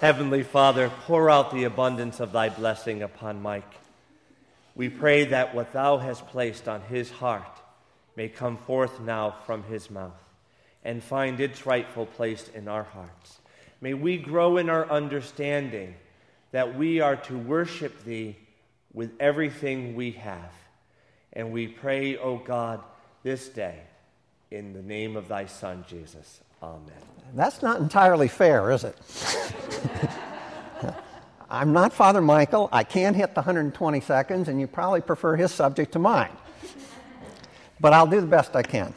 Heavenly Father, pour out the abundance of thy blessing upon Mike. We pray that what thou hast placed on his heart may come forth now from his mouth and find its rightful place in our hearts. May we grow in our understanding that we are to worship thee with everything we have. And we pray, O God, this day in the name of thy Son, Jesus. Amen. That's not entirely fair, is it? I'm not Father Michael. I can't hit the 120 seconds, and you probably prefer his subject to mine. But I'll do the best I can.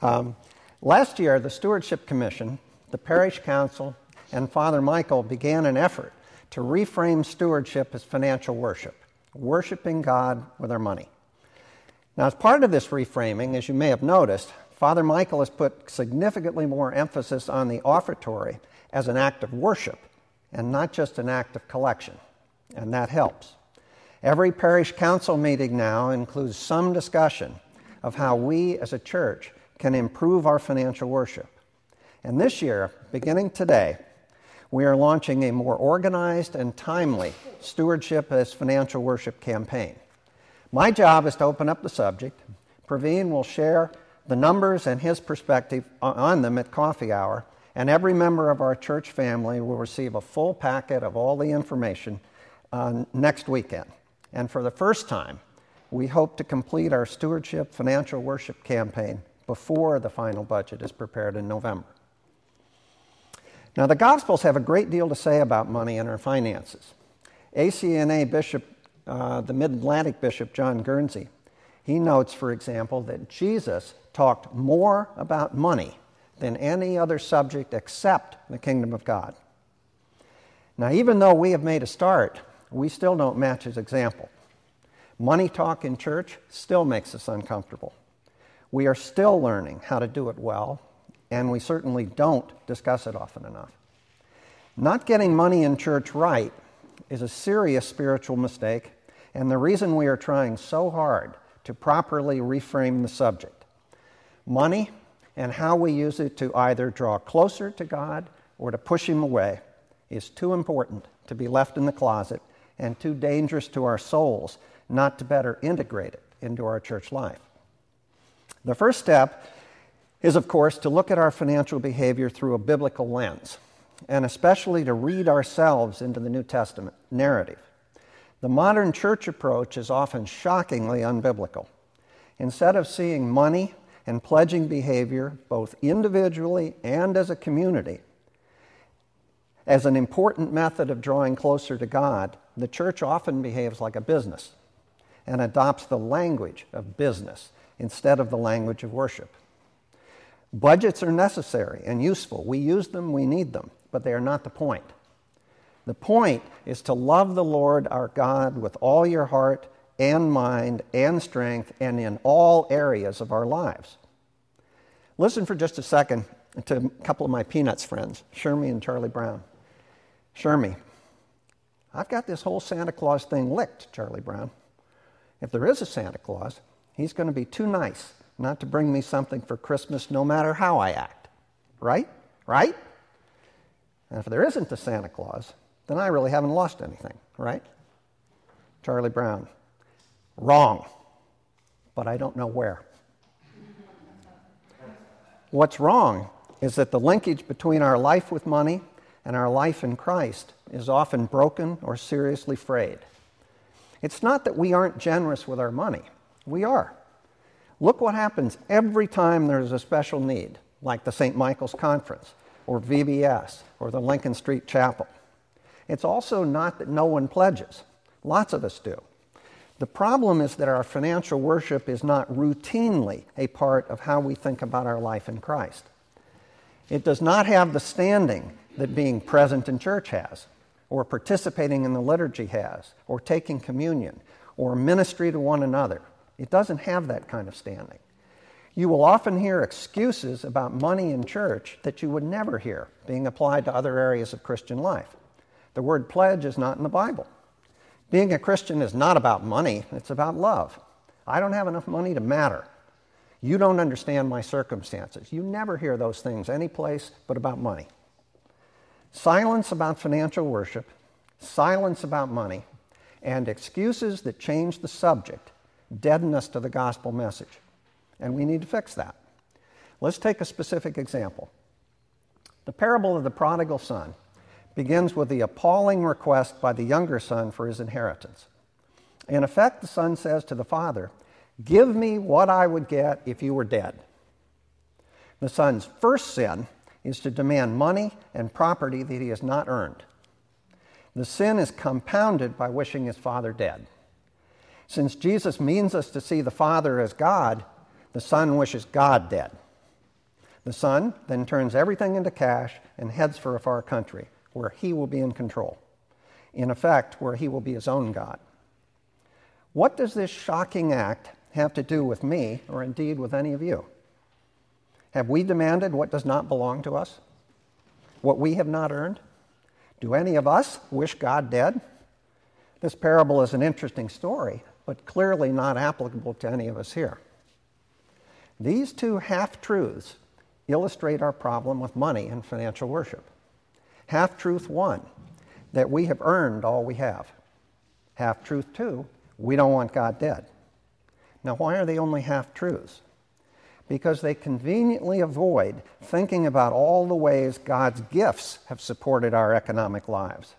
Um, last year, the Stewardship Commission, the Parish Council, and Father Michael began an effort to reframe stewardship as financial worship, worshiping God with our money. Now, as part of this reframing, as you may have noticed, Father Michael has put significantly more emphasis on the offertory as an act of worship and not just an act of collection, and that helps. Every parish council meeting now includes some discussion of how we as a church can improve our financial worship. And this year, beginning today, we are launching a more organized and timely stewardship as financial worship campaign. My job is to open up the subject. Praveen will share the numbers and his perspective on them at coffee hour, and every member of our church family will receive a full packet of all the information uh, next weekend. And for the first time, we hope to complete our stewardship financial worship campaign before the final budget is prepared in November. Now, the Gospels have a great deal to say about money and our finances. ACNA Bishop, uh, the Mid Atlantic Bishop John Guernsey, he notes, for example, that Jesus talked more about money than any other subject except the kingdom of God. Now, even though we have made a start, we still don't match his example. Money talk in church still makes us uncomfortable. We are still learning how to do it well, and we certainly don't discuss it often enough. Not getting money in church right is a serious spiritual mistake, and the reason we are trying so hard to properly reframe the subject. Money and how we use it to either draw closer to God or to push Him away is too important to be left in the closet and too dangerous to our souls not to better integrate it into our church life. The first step is, of course, to look at our financial behavior through a biblical lens, and especially to read ourselves into the New Testament narrative. The modern church approach is often shockingly unbiblical. Instead of seeing money and pledging behavior, both individually and as a community, as an important method of drawing closer to God, the church often behaves like a business and adopts the language of business instead of the language of worship. Budgets are necessary and useful. We use them, we need them, but they are not the point. The point is to love the Lord our God with all your heart and mind and strength and in all areas of our lives. Listen for just a second to a couple of my Peanuts friends, Shermy and Charlie Brown. Shermy, I've got this whole Santa Claus thing licked, Charlie Brown. If there is a Santa Claus, he's going to be too nice not to bring me something for Christmas no matter how I act. Right? Right? And if there isn't a Santa Claus, then I really haven't lost anything, right? Charlie Brown. Wrong. But I don't know where. What's wrong is that the linkage between our life with money and our life in Christ is often broken or seriously frayed. It's not that we aren't generous with our money, we are. Look what happens every time there's a special need, like the St. Michael's Conference, or VBS, or the Lincoln Street Chapel. It's also not that no one pledges, lots of us do. The problem is that our financial worship is not routinely a part of how we think about our life in Christ. It does not have the standing that being present in church has, or participating in the liturgy has, or taking communion, or ministry to one another. It doesn't have that kind of standing. You will often hear excuses about money in church that you would never hear being applied to other areas of Christian life. The word pledge is not in the Bible. Being a Christian is not about money, it's about love. I don't have enough money to matter. You don't understand my circumstances. You never hear those things any place but about money. silence about financial worship, silence about money, and excuses that change the subject deaden us to the gospel message. And we need to fix that. Let's take a specific example. The parable of the prodigal son begins with the appalling request by the younger son for his inheritance. In effect, the son says to the father, Give me what I would get if you were dead. The son's first sin is to demand money and property that he has not earned. The sin is compounded by wishing his father dead. Since Jesus means us to see the Father as God, the Son wishes God dead. The Son then turns everything into cash and heads for a far country where he will be in control. In effect, where he will be his own God. What does this shocking act have to do with me, or indeed with any of you? Have we demanded what does not belong to us? What we have not earned? Do any of us wish God dead? This parable is an interesting story, but clearly not applicable to any of us here. These two half truths illustrate our problem with money and financial worship. Half truth one, that we have earned all we have. Half truth two, we don't want God dead. Now, why are they only half truths? Because they conveniently avoid thinking about all the ways God's gifts have supported our economic lives.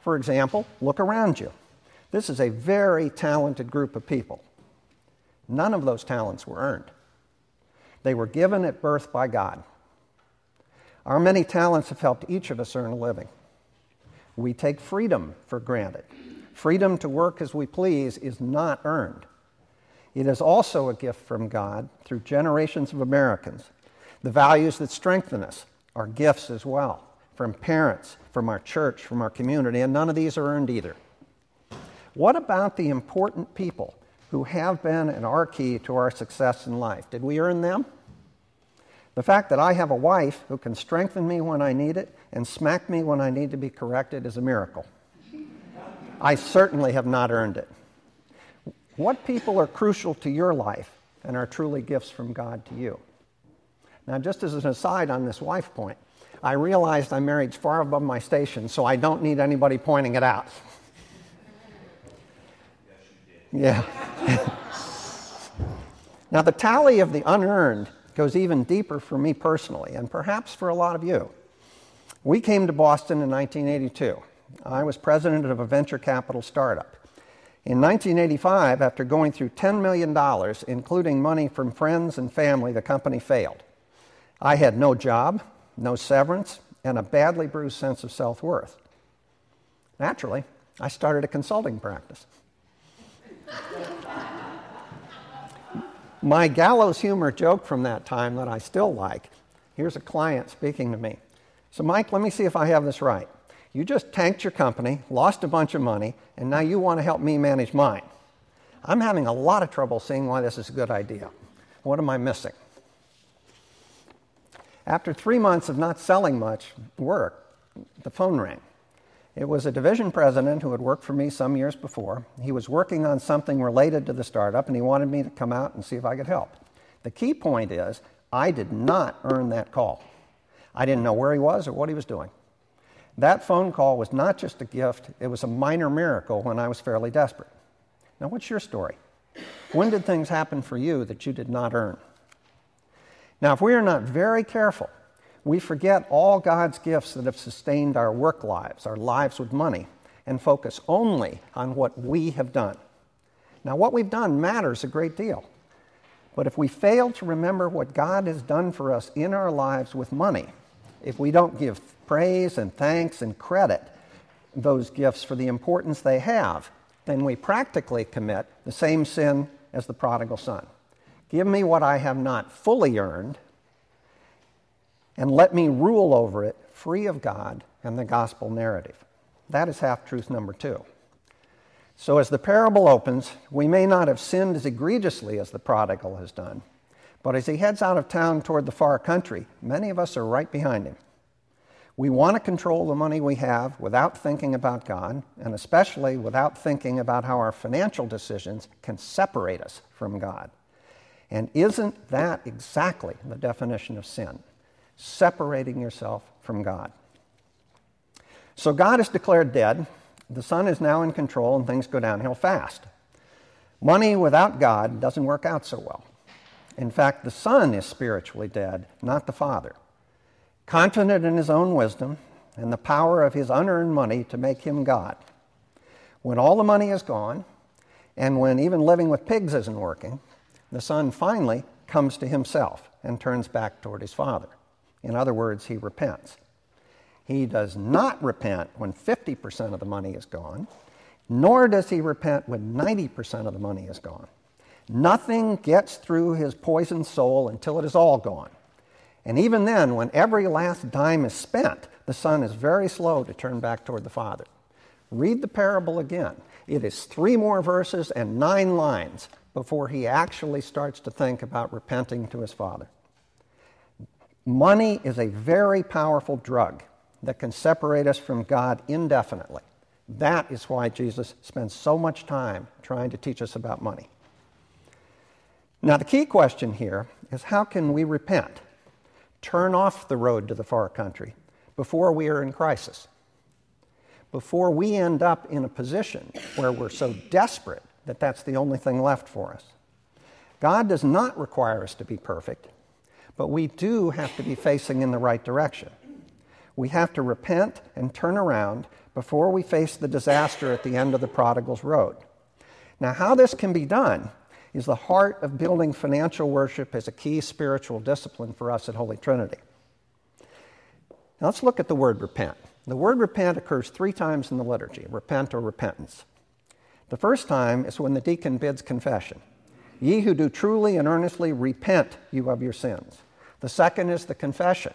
For example, look around you. This is a very talented group of people. None of those talents were earned, they were given at birth by God. Our many talents have helped each of us earn a living. We take freedom for granted. Freedom to work as we please is not earned. It is also a gift from God through generations of Americans. The values that strengthen us are gifts as well from parents, from our church, from our community, and none of these are earned either. What about the important people who have been and are key to our success in life? Did we earn them? The fact that I have a wife who can strengthen me when I need it and smack me when I need to be corrected is a miracle. I certainly have not earned it. What people are crucial to your life and are truly gifts from God to you? Now, just as an aside on this wife point, I realized I married far above my station, so I don't need anybody pointing it out. Yeah. now, the tally of the unearned goes even deeper for me personally, and perhaps for a lot of you. We came to Boston in 1982. I was president of a venture capital startup. In 1985, after going through $10 million, including money from friends and family, the company failed. I had no job, no severance, and a badly bruised sense of self worth. Naturally, I started a consulting practice. My gallows humor joke from that time that I still like here's a client speaking to me. So, Mike, let me see if I have this right. You just tanked your company, lost a bunch of money, and now you want to help me manage mine. I'm having a lot of trouble seeing why this is a good idea. What am I missing? After three months of not selling much work, the phone rang. It was a division president who had worked for me some years before. He was working on something related to the startup, and he wanted me to come out and see if I could help. The key point is, I did not earn that call. I didn't know where he was or what he was doing. That phone call was not just a gift, it was a minor miracle when I was fairly desperate. Now, what's your story? When did things happen for you that you did not earn? Now, if we are not very careful, we forget all God's gifts that have sustained our work lives, our lives with money, and focus only on what we have done. Now, what we've done matters a great deal. But if we fail to remember what God has done for us in our lives with money, if we don't give praise and thanks and credit those gifts for the importance they have, then we practically commit the same sin as the prodigal son. Give me what I have not fully earned, and let me rule over it free of God and the gospel narrative. That is half truth number two. So, as the parable opens, we may not have sinned as egregiously as the prodigal has done, but as he heads out of town toward the far country, many of us are right behind him. We want to control the money we have without thinking about God, and especially without thinking about how our financial decisions can separate us from God. And isn't that exactly the definition of sin? Separating yourself from God. So God is declared dead. The Son is now in control, and things go downhill fast. Money without God doesn't work out so well. In fact, the Son is spiritually dead, not the Father. Confident in his own wisdom and the power of his unearned money to make him God. When all the money is gone, and when even living with pigs isn't working, the Son finally comes to himself and turns back toward his Father. In other words, he repents. He does not repent when 50% of the money is gone, nor does he repent when 90% of the money is gone. Nothing gets through his poisoned soul until it is all gone. And even then, when every last dime is spent, the son is very slow to turn back toward the father. Read the parable again. It is three more verses and nine lines before he actually starts to think about repenting to his father. Money is a very powerful drug that can separate us from God indefinitely. That is why Jesus spends so much time trying to teach us about money. Now, the key question here is how can we repent, turn off the road to the far country before we are in crisis, before we end up in a position where we're so desperate that that's the only thing left for us? God does not require us to be perfect, but we do have to be facing in the right direction. We have to repent and turn around before we face the disaster at the end of the prodigal's road. Now, how this can be done is the heart of building financial worship as a key spiritual discipline for us at Holy Trinity. Now, let's look at the word repent. The word repent occurs three times in the liturgy repent or repentance. The first time is when the deacon bids confession Ye who do truly and earnestly repent you of your sins. The second is the confession,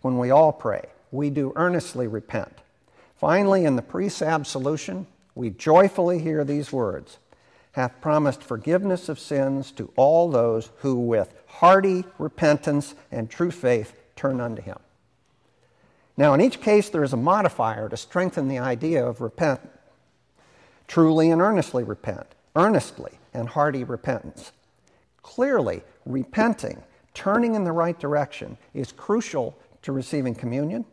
when we all pray we do earnestly repent. Finally, in the priest's absolution, we joyfully hear these words hath promised forgiveness of sins to all those who with hearty repentance and true faith turn unto him. Now, in each case, there is a modifier to strengthen the idea of repent. Truly and earnestly repent, earnestly and hearty repentance. Clearly, repenting, turning in the right direction, is crucial to receiving communion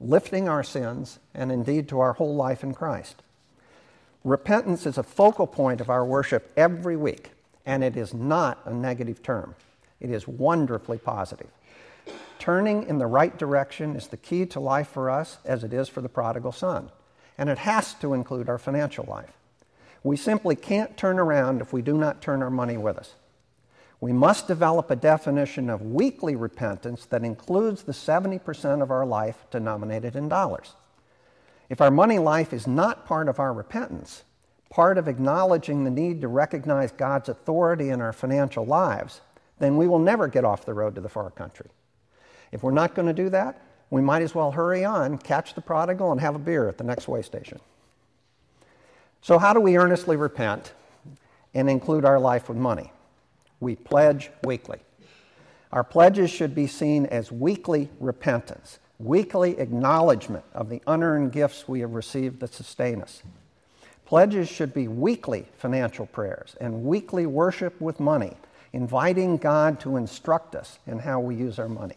lifting our sins, and indeed to our whole life in Christ. Repentance is a focal point of our worship every week, and it is not a negative term. It is wonderfully positive. Turning in the right direction is the key to life for us, as it is for the prodigal son, and it has to include our financial life. We simply can't turn around if we do not turn our money with us. We must develop a definition of weekly repentance that includes the 70% of our life denominated in dollars. If our money life is not part of our repentance, part of acknowledging the need to recognize God's authority in our financial lives, then we will never get off the road to the far country. If we're not going to do that, we might as well hurry on, catch the prodigal, and have a beer at the next way station. So, how do we earnestly repent and include our life with money? We pledge weekly. Our pledges should be seen as weekly repentance, weekly acknowledgement of the unearned gifts we have received that sustain us. Pledges should be weekly financial prayers and weekly worship with money, inviting God to instruct us in how we use our money.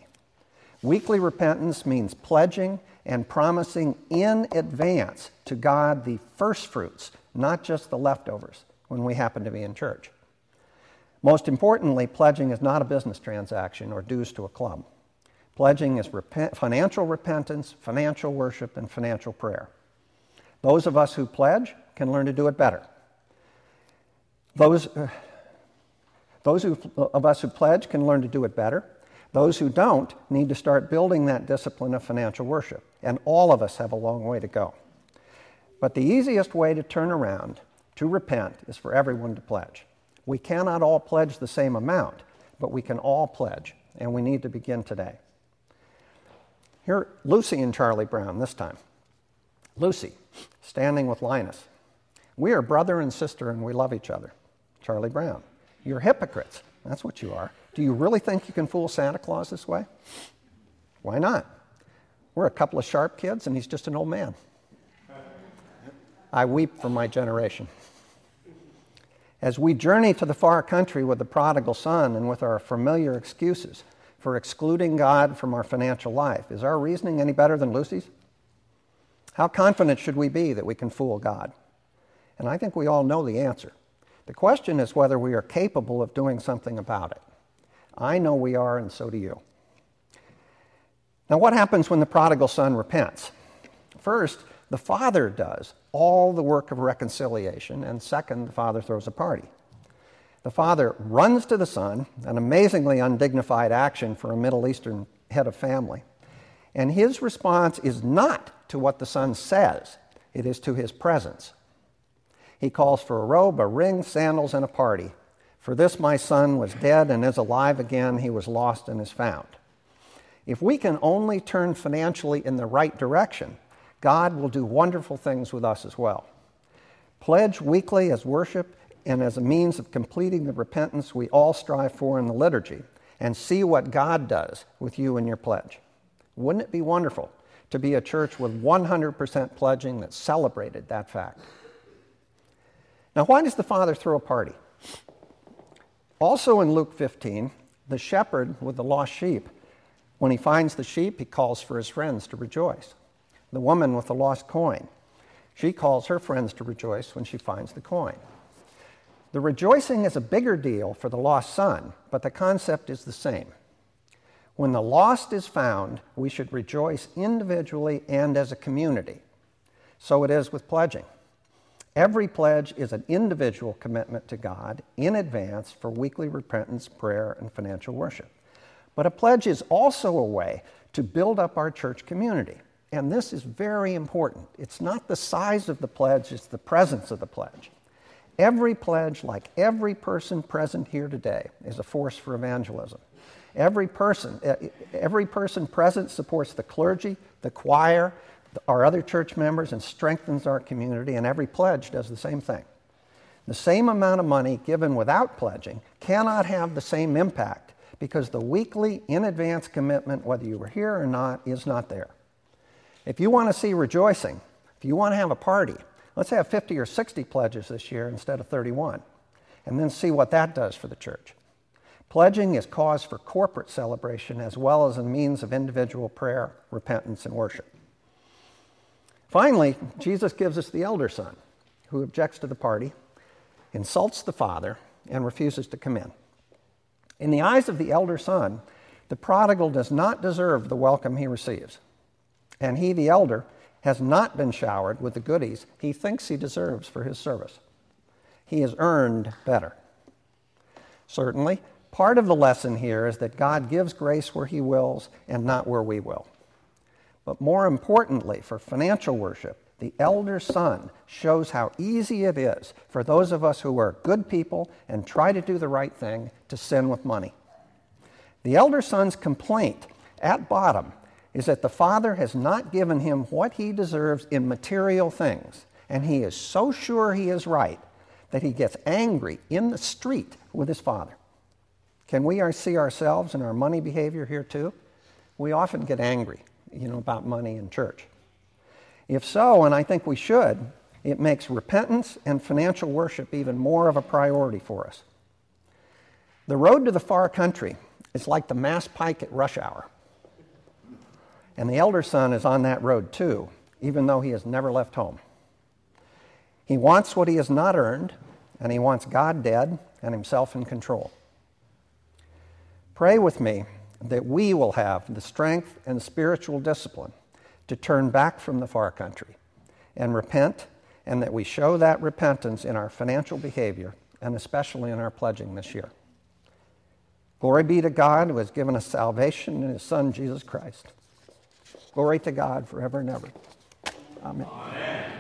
Weekly repentance means pledging and promising in advance to God the first fruits, not just the leftovers, when we happen to be in church. Most importantly, pledging is not a business transaction or dues to a club. Pledging is repent, financial repentance, financial worship, and financial prayer. Those of us who pledge can learn to do it better. Those, uh, those who, of us who pledge can learn to do it better. Those who don't need to start building that discipline of financial worship. And all of us have a long way to go. But the easiest way to turn around, to repent, is for everyone to pledge. We cannot all pledge the same amount, but we can all pledge, and we need to begin today. Here, Lucy and Charlie Brown this time. Lucy, standing with Linus. We are brother and sister, and we love each other. Charlie Brown, you're hypocrites. That's what you are. Do you really think you can fool Santa Claus this way? Why not? We're a couple of sharp kids, and he's just an old man. I weep for my generation. As we journey to the far country with the prodigal son and with our familiar excuses for excluding God from our financial life, is our reasoning any better than Lucy's? How confident should we be that we can fool God? And I think we all know the answer. The question is whether we are capable of doing something about it. I know we are, and so do you. Now, what happens when the prodigal son repents? First, the father does all the work of reconciliation, and second, the father throws a party. The father runs to the son, an amazingly undignified action for a Middle Eastern head of family. And his response is not to what the son says, it is to his presence. He calls for a robe, a ring, sandals, and a party. For this my son was dead and is alive again. He was lost and is found. If we can only turn financially in the right direction, God will do wonderful things with us as well. Pledge weekly as worship and as a means of completing the repentance we all strive for in the liturgy, and see what God does with you and your pledge. Wouldn't it be wonderful to be a church with 100% pledging that celebrated that fact? Now, why does the Father throw a party? Also in Luke 15, the shepherd with the lost sheep, when he finds the sheep, he calls for his friends to rejoice. The woman with the lost coin, she calls her friends to rejoice when she finds the coin. The rejoicing is a bigger deal for the lost son, but the concept is the same. When the lost is found, we should rejoice individually and as a community. So it is with pledging. Every pledge is an individual commitment to God in advance for weekly repentance, prayer, and financial worship. But a pledge is also a way to build up our church community. And this is very important. It's not the size of the pledge, it's the presence of the pledge. Every pledge, like every person present here today, is a force for evangelism. Every person, every person present supports the clergy, the choir, our other church members, and strengthens our community, and every pledge does the same thing. The same amount of money given without pledging cannot have the same impact because the weekly in advance commitment, whether you were here or not, is not there. If you want to see rejoicing, if you want to have a party, Let's have 50 or 60 pledges this year instead of 31, and then see what that does for the church. Pledging is cause for corporate celebration as well as a means of individual prayer, repentance, and worship. Finally, Jesus gives us the elder son who objects to the party, insults the father, and refuses to come in. In the eyes of the elder son, the prodigal does not deserve the welcome he receives, and he, the elder, has not been showered with the goodies he thinks he deserves for his service. He has earned better. Certainly, part of the lesson here is that God gives grace where he wills and not where we will. But more importantly, for financial worship, the elder son shows how easy it is for those of us who are good people and try to do the right thing to sin with money. The elder son's complaint at bottom is that the Father has not given him what he deserves in material things, and he is so sure he is right that he gets angry in the street with his Father. Can we see ourselves in our money behavior here too? We often get angry, you know, about money in church. If so, and I think we should, it makes repentance and financial worship even more of a priority for us. The road to the far country is like the Mass Pike at rush hour. And the elder son is on that road too, even though he has never left home. He wants what he has not earned, and he wants God dead and himself in control. Pray with me that we will have the strength and spiritual discipline to turn back from the far country and repent, and that we show that repentance in our financial behavior and especially in our pledging this year. Glory be to God who has given us salvation in his Son, Jesus Christ. Glory to God forever and ever. Amen. Amen.